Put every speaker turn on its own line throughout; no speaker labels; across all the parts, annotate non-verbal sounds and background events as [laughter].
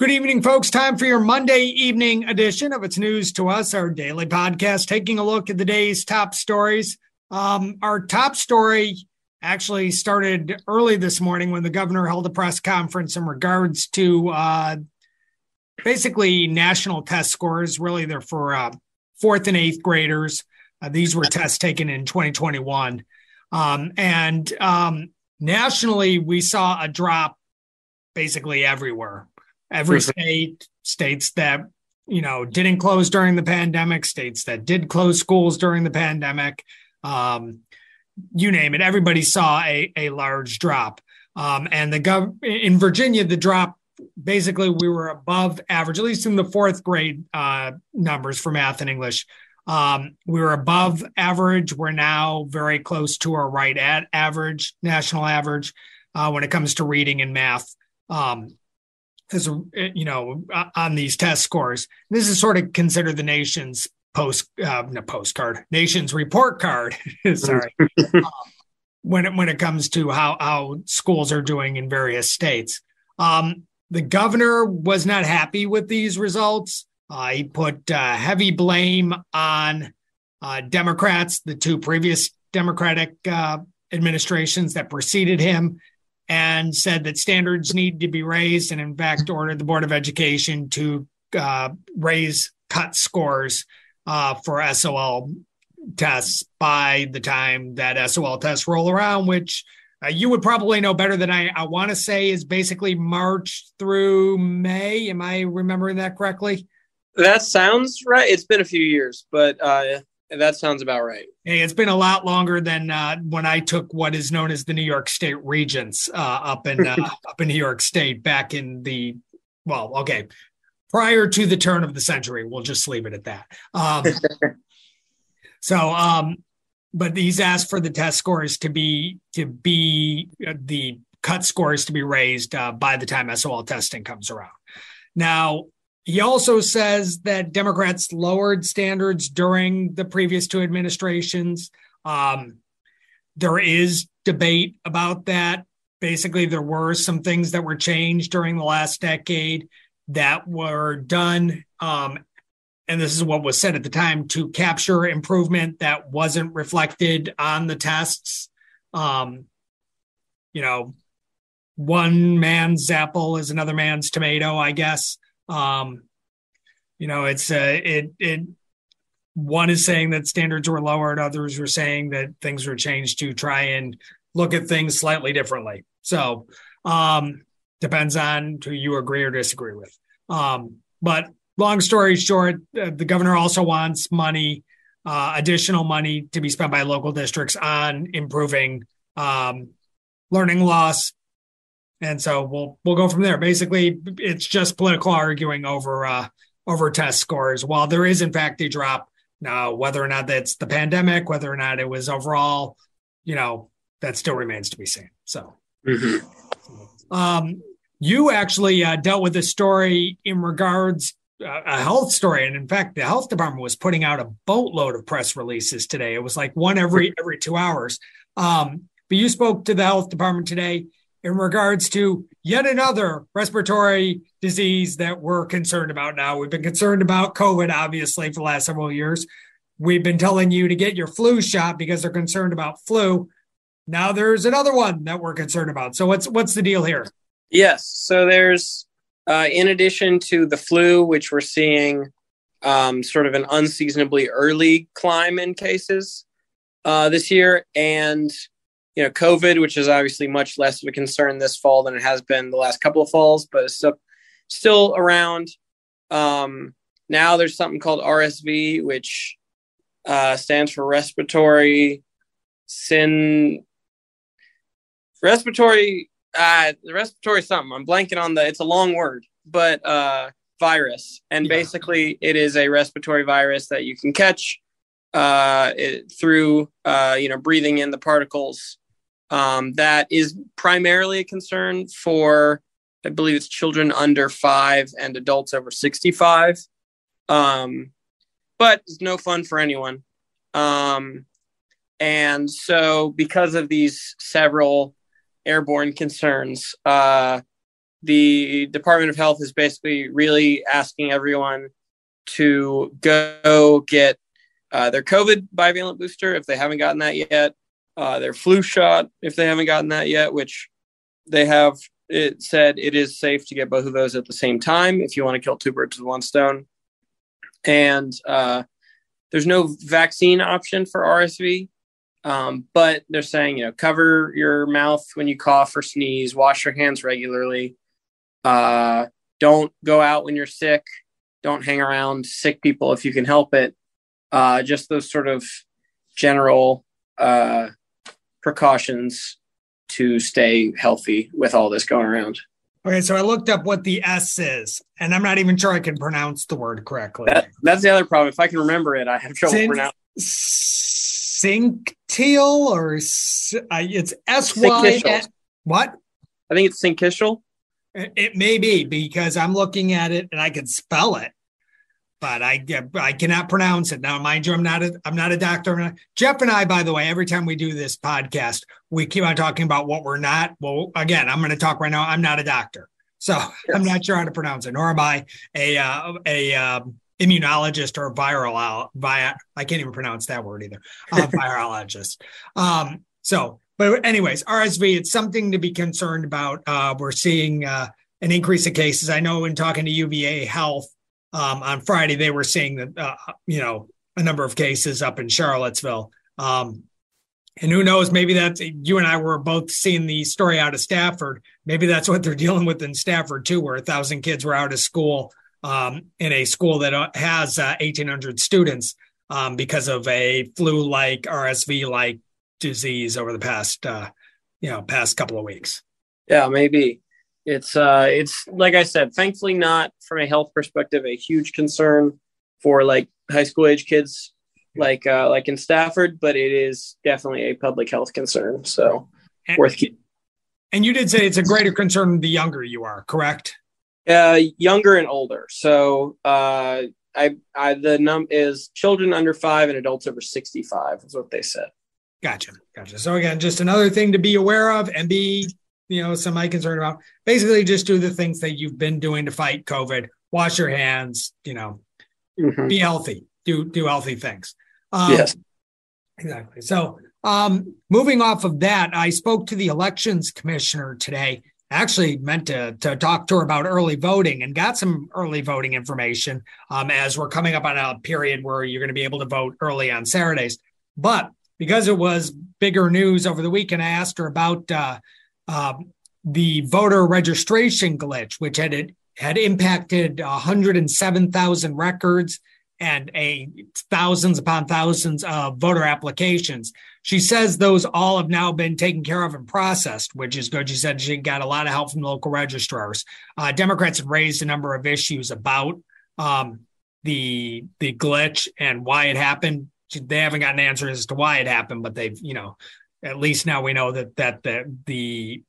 Good evening, folks. Time for your Monday evening edition of It's News to Us, our daily podcast, taking a look at the day's top stories. Um, our top story actually started early this morning when the governor held a press conference in regards to uh, basically national test scores. Really, they're for uh, fourth and eighth graders. Uh, these were tests taken in 2021. Um, and um, nationally, we saw a drop basically everywhere every state, states that you know didn't close during the pandemic, states that did close schools during the pandemic, um, you name it. Everybody saw a a large drop, um, and the gov in Virginia, the drop basically we were above average, at least in the fourth grade uh, numbers for math and English. Um, we were above average. We're now very close to our right at average, national average, uh, when it comes to reading and math. Um, as you know on these test scores. This is sort of considered the nation's post uh, no, postcard, nation's report card. [laughs] Sorry, [laughs] um, when it when it comes to how how schools are doing in various states. Um, the governor was not happy with these results. Uh, he put uh, heavy blame on uh, Democrats, the two previous Democratic uh, administrations that preceded him, and said that standards need to be raised, and in fact ordered the Board of Education to uh, raise cut scores uh, for SOL tests by the time that SOL tests roll around, which uh, you would probably know better than I, I want to say is basically March through May. Am I remembering that correctly?
That sounds right. It's been a few years, but uh, that sounds about right.
Hey, it's been a lot longer than uh, when I took what is known as the New York State Regents uh, up in uh, [laughs] up in New York State back in the well, okay, prior to the turn of the century. We'll just leave it at that. Um, [laughs] so, um, but he's asked for the test scores to be to be uh, the cut scores to be raised uh, by the time SOL testing comes around. Now, he also says that Democrats lowered standards during the previous two administrations. Um, there is debate about that. Basically, there were some things that were changed during the last decade that were done. Um, and this is what was said at the time to capture improvement that wasn't reflected on the tests. Um, you know, one man's apple is another man's tomato, I guess. Um, you know, it's uh, it it one is saying that standards were lowered, others were saying that things were changed to try and look at things slightly differently. So um, depends on who you agree or disagree with. Um, but long story short, uh, the governor also wants money, uh, additional money to be spent by local districts on improving um, learning loss, and so we'll we'll go from there. Basically, it's just political arguing over uh, over test scores. While there is in fact a drop now, whether or not that's the pandemic, whether or not it was overall, you know, that still remains to be seen. So, mm-hmm. um, you actually uh, dealt with a story in regards uh, a health story, and in fact, the health department was putting out a boatload of press releases today. It was like one every every two hours. Um, but you spoke to the health department today in regards to yet another respiratory disease that we're concerned about now. We've been concerned about COVID, obviously, for the last several years. We've been telling you to get your flu shot because they're concerned about flu. Now there's another one that we're concerned about. So what's what's the deal here?
Yes. So there's uh, in addition to the flu, which we're seeing um, sort of an unseasonably early climb in cases uh, this year, and you know, COVID, which is obviously much less of a concern this fall than it has been the last couple of falls, but it's still, still around. Um, now there's something called RSV, which uh, stands for respiratory sin respiratory uh respiratory something i'm blanking on the it's a long word but uh, virus, and yeah. basically it is a respiratory virus that you can catch uh, it, through uh, you know breathing in the particles. Um, that is primarily a concern for, I believe it's children under five and adults over sixty-five. Um, but it's no fun for anyone. Um, and so, because of these several airborne concerns, uh, the Department of Health is basically really asking everyone to go get uh, their COVID bivalent booster if they haven't gotten that yet, uh, their flu shot if they haven't gotten that yet, which they have it said it is safe to get both of those at the same time if you want to kill two birds with one stone. And uh, there's no vaccine option for RSV, um, but they're saying you know cover your mouth when you cough or sneeze, wash your hands regularly, uh, don't go out when you're sick. Don't hang around sick people if you can help it. Uh, just those sort of general uh, precautions to stay healthy with all this going around.
Okay, so I looked up what the S is, and I'm not even sure I can pronounce the word correctly.
That, that's the other problem. If I can remember it, I have trouble Sin- pronouncing.
Synctial or uh, it's S Y. What?
I think it's Synctial.
It may be because I'm looking at it and I can spell it, but I I cannot pronounce it. Now, mind you, I'm not a I'm not a doctor. Jeff and I, by the way, every time we do this podcast, we keep on talking about what we're not. Well, again, I'm going to talk right now. I'm not a doctor, so [laughs] yes. I'm not sure how to pronounce it. Nor am I a uh, a um, immunologist or a viral via I can't even pronounce that word either. A [laughs] virologist. Um, so but anyways, RSV, it's something to be concerned about. Uh, we're seeing uh, an increase in cases. I know in talking to UVA Health um, on Friday, they were seeing that uh, you know a number of cases up in Charlottesville. Um, and who knows? Maybe that's you and I were both seeing the story out of Stafford. Maybe that's what they're [laughs] dealing with in Stafford too, where a thousand kids were out of school um, in a school that uh, has uh, 1,800 students um, because of a flu-like RSV-like disease over the past uh, you know past couple of weeks.
Yeah, maybe it's uh it's like I said, thankfully not from a health perspective a huge concern for like high school age kids like uh like in Stafford, but it is definitely a public health concern. So and, worth keeping.
And you did say it's a greater concern the younger you are, correct?
Uh, younger and older. So uh, I, I the num is children under five and adults over sixty five is what they said.
Gotcha. Gotcha. So again, just another thing to be aware of and be, you know, semi concerned about. Basically, just do the things that you've been doing to fight COVID. Wash your hands. You know, mm-hmm. be healthy. Do do healthy things.
Um, yes.
Exactly. So, um, moving off of that, I spoke to the elections commissioner today. Actually, meant to to talk to her about early voting and got some early voting information. Um, as we're coming up on a period where you're going to be able to vote early on Saturdays, but because it was bigger news over the weekend, I asked her about uh, uh, the voter registration glitch, which had had impacted 107,000 records and a thousands upon thousands of voter applications. She says those all have now been taken care of and processed, which is good. She said she got a lot of help from local registrars. Uh, Democrats have raised a number of issues about um, the the glitch and why it happened they haven't gotten answers as to why it happened, but they've, you know, at least now we know that that the the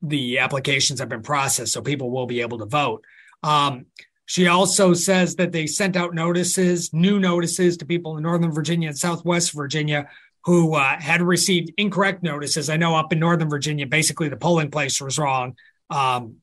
the applications have been processed, so people will be able to vote. Um, she also says that they sent out notices, new notices to people in Northern Virginia and Southwest Virginia who uh, had received incorrect notices. I know up in Northern Virginia, basically the polling place was wrong um,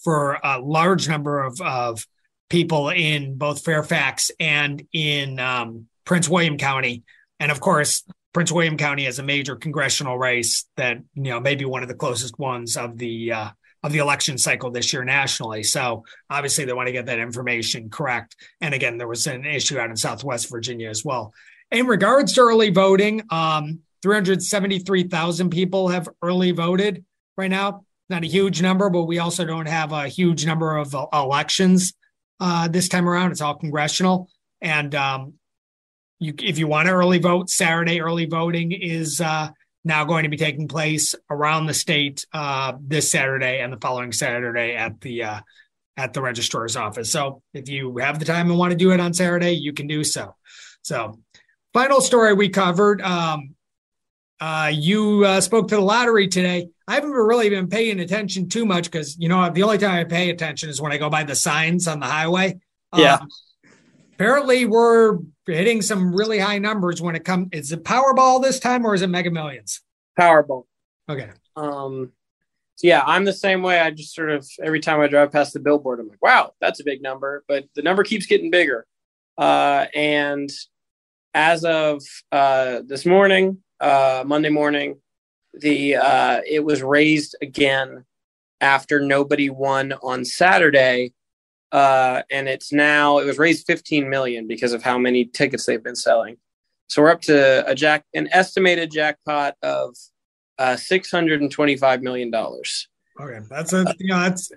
for a large number of, of people in both Fairfax and in um, Prince William County. And of course, Prince William County has a major congressional race that, you know, maybe one of the closest ones of the uh, of the election cycle this year nationally. So obviously they want to get that information correct. And again, there was an issue out in Southwest Virginia as well. In regards to early voting, um, 373,000 people have early voted right now. Not a huge number, but we also don't have a huge number of uh, elections uh, this time around. It's all congressional. And um, you, if you want to early vote, Saturday early voting is uh, now going to be taking place around the state uh, this Saturday and the following Saturday at the uh, at the registrar's office. So if you have the time and want to do it on Saturday, you can do so. So, final story we covered. Um, uh, you uh, spoke to the lottery today. I haven't really been paying attention too much because you know the only time I pay attention is when I go by the signs on the highway.
Yeah.
Um, apparently, we're hitting some really high numbers when it comes. Is it Powerball this time or is it Mega Millions?
Powerball.
Okay.
Um, so yeah, I'm the same way. I just sort of every time I drive past the billboard, I'm like, wow, that's a big number, but the number keeps getting bigger. Uh, and as of uh, this morning, uh, Monday morning, the uh, it was raised again after nobody won on Saturday, uh, and it's now it was raised 15 million because of how many tickets they've been selling. So we're up to a jack an estimated jackpot of uh, 625 million dollars.
Okay, that's a you know that's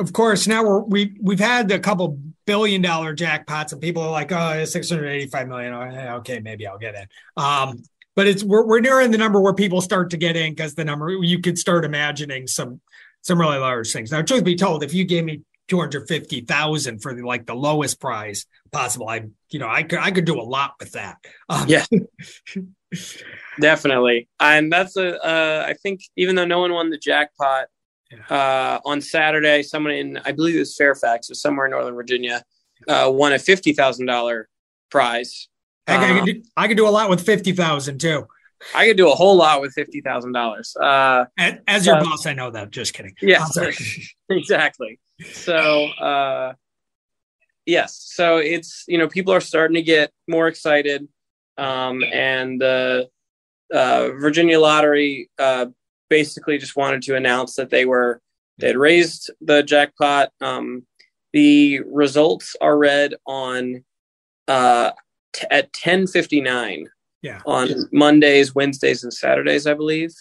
of course now we're we we've had a couple billion dollar jackpots and people are like oh 685 million oh, okay maybe I'll get it. Um, but it's we're we're nearing the number where people start to get in because the number you could start imagining some some really large things. Now, truth be told, if you gave me two hundred fifty thousand for the, like the lowest prize possible, I you know I could I could do a lot with that.
Um, yeah, [laughs] definitely. And that's a uh, I think even though no one won the jackpot yeah. uh, on Saturday, someone in I believe it was Fairfax, or somewhere in Northern Virginia, uh, won a fifty thousand dollar prize
I, I, could do, I could do a lot with fifty thousand too.
I could do a whole lot with fifty thousand uh, dollars.
As, as your uh, boss, I know that. Just kidding.
Yeah, [laughs] exactly. So, uh, yes, so it's you know people are starting to get more excited, um, and the uh, Virginia Lottery uh, basically just wanted to announce that they were they had raised the jackpot. Um, the results are read on uh, t- at 10:59.
Yeah.
On Mondays, Wednesdays, and Saturdays, I believe.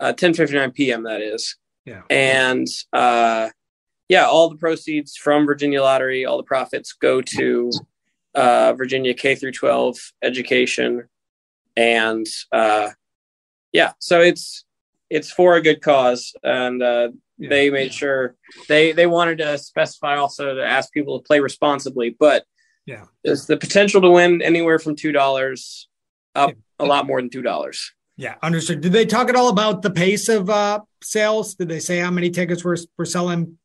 Uh, 10:59 p.m. That is.
Yeah.
And uh, yeah, all the proceeds from Virginia Lottery, all the profits go to uh, Virginia K through 12 education, and uh, yeah, so it's it's for a good cause, and uh, yeah. they made sure they they wanted to specify also to ask people to play responsibly, but
yeah.
There's the potential to win anywhere from two dollars up yeah. a lot more than two dollars.
Yeah, understood. Did they talk at all about the pace of uh, sales? Did they say how many tickets we're, we're selling?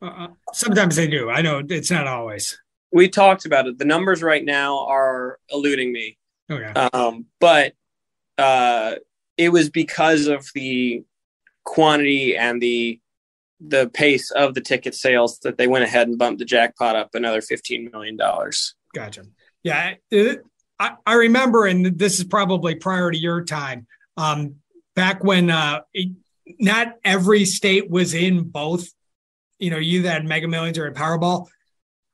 Uh, sometimes they do. I know it's not always.
We talked about it. The numbers right now are eluding me.
Okay.
Um, but uh, it was because of the quantity and the the pace of the ticket sales that they went ahead and bumped the jackpot up another $15 million.
Gotcha. Yeah. It, I, I remember, and this is probably prior to your time, um, back when uh, it, not every state was in both, you know, you that Mega Millions or a Powerball,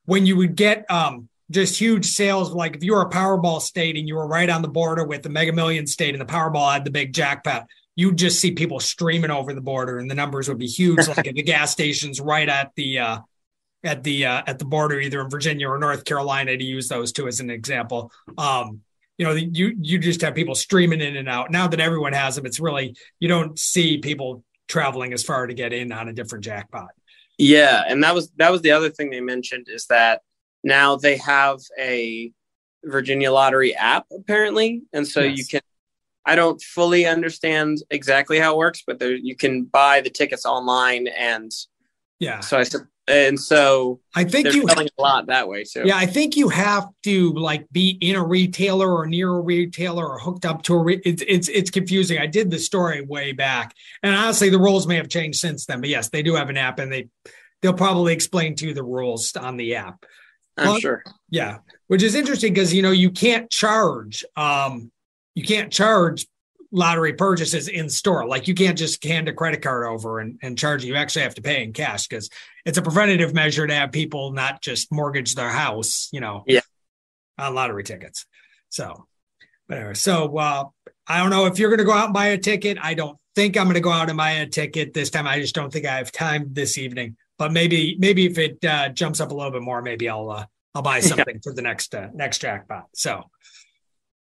when you would get um, just huge sales, like if you were a Powerball state and you were right on the border with the Mega Million state and the Powerball had the big jackpot, you'd just see people streaming over the border and the numbers would be huge like at the gas stations right at the uh, at the uh, at the border either in Virginia or North Carolina to use those two as an example. Um, you know you you just have people streaming in and out. Now that everyone has them it's really you don't see people traveling as far to get in on a different jackpot
yeah and that was that was the other thing they mentioned is that now they have a Virginia lottery app apparently and so yes. you can I don't fully understand exactly how it works, but there, you can buy the tickets online, and
yeah.
So I and so
I think you
selling a lot that way too.
Yeah, I think you have to like be in a retailer or near a retailer or hooked up to a. Re- it's it's it's confusing. I did the story way back, and honestly, the rules may have changed since then. But yes, they do have an app, and they they'll probably explain to you the rules on the app.
I'm sure.
Yeah, which is interesting because you know you can't charge. um you can't charge lottery purchases in store. Like you can't just hand a credit card over and, and charge You actually have to pay in cash because it's a preventative measure to have people not just mortgage their house, you know,
yeah.
on lottery tickets. So, whatever. So, uh, I don't know if you're going to go out and buy a ticket. I don't think I'm going to go out and buy a ticket this time. I just don't think I have time this evening. But maybe, maybe if it uh, jumps up a little bit more, maybe I'll uh, I'll buy something yeah. for the next uh, next jackpot. So,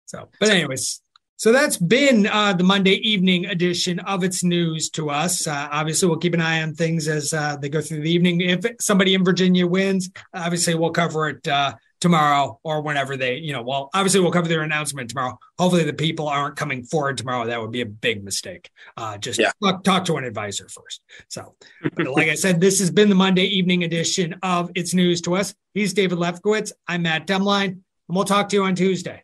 so, but anyways, So that's been uh, the Monday evening edition of It's News to us. Uh, obviously, we'll keep an eye on things as uh, they go through the evening. If somebody in Virginia wins, obviously we'll cover it uh, tomorrow or whenever they, you know, well, obviously we'll cover their announcement tomorrow. Hopefully, the people aren't coming forward tomorrow. That would be a big mistake. Uh, just yeah. talk, talk, to an advisor first. So, like I said, this has been the Monday evening edition of It's News to us. He's David Lefkowitz. I'm Matt Demlein, and we'll talk to you on Tuesday.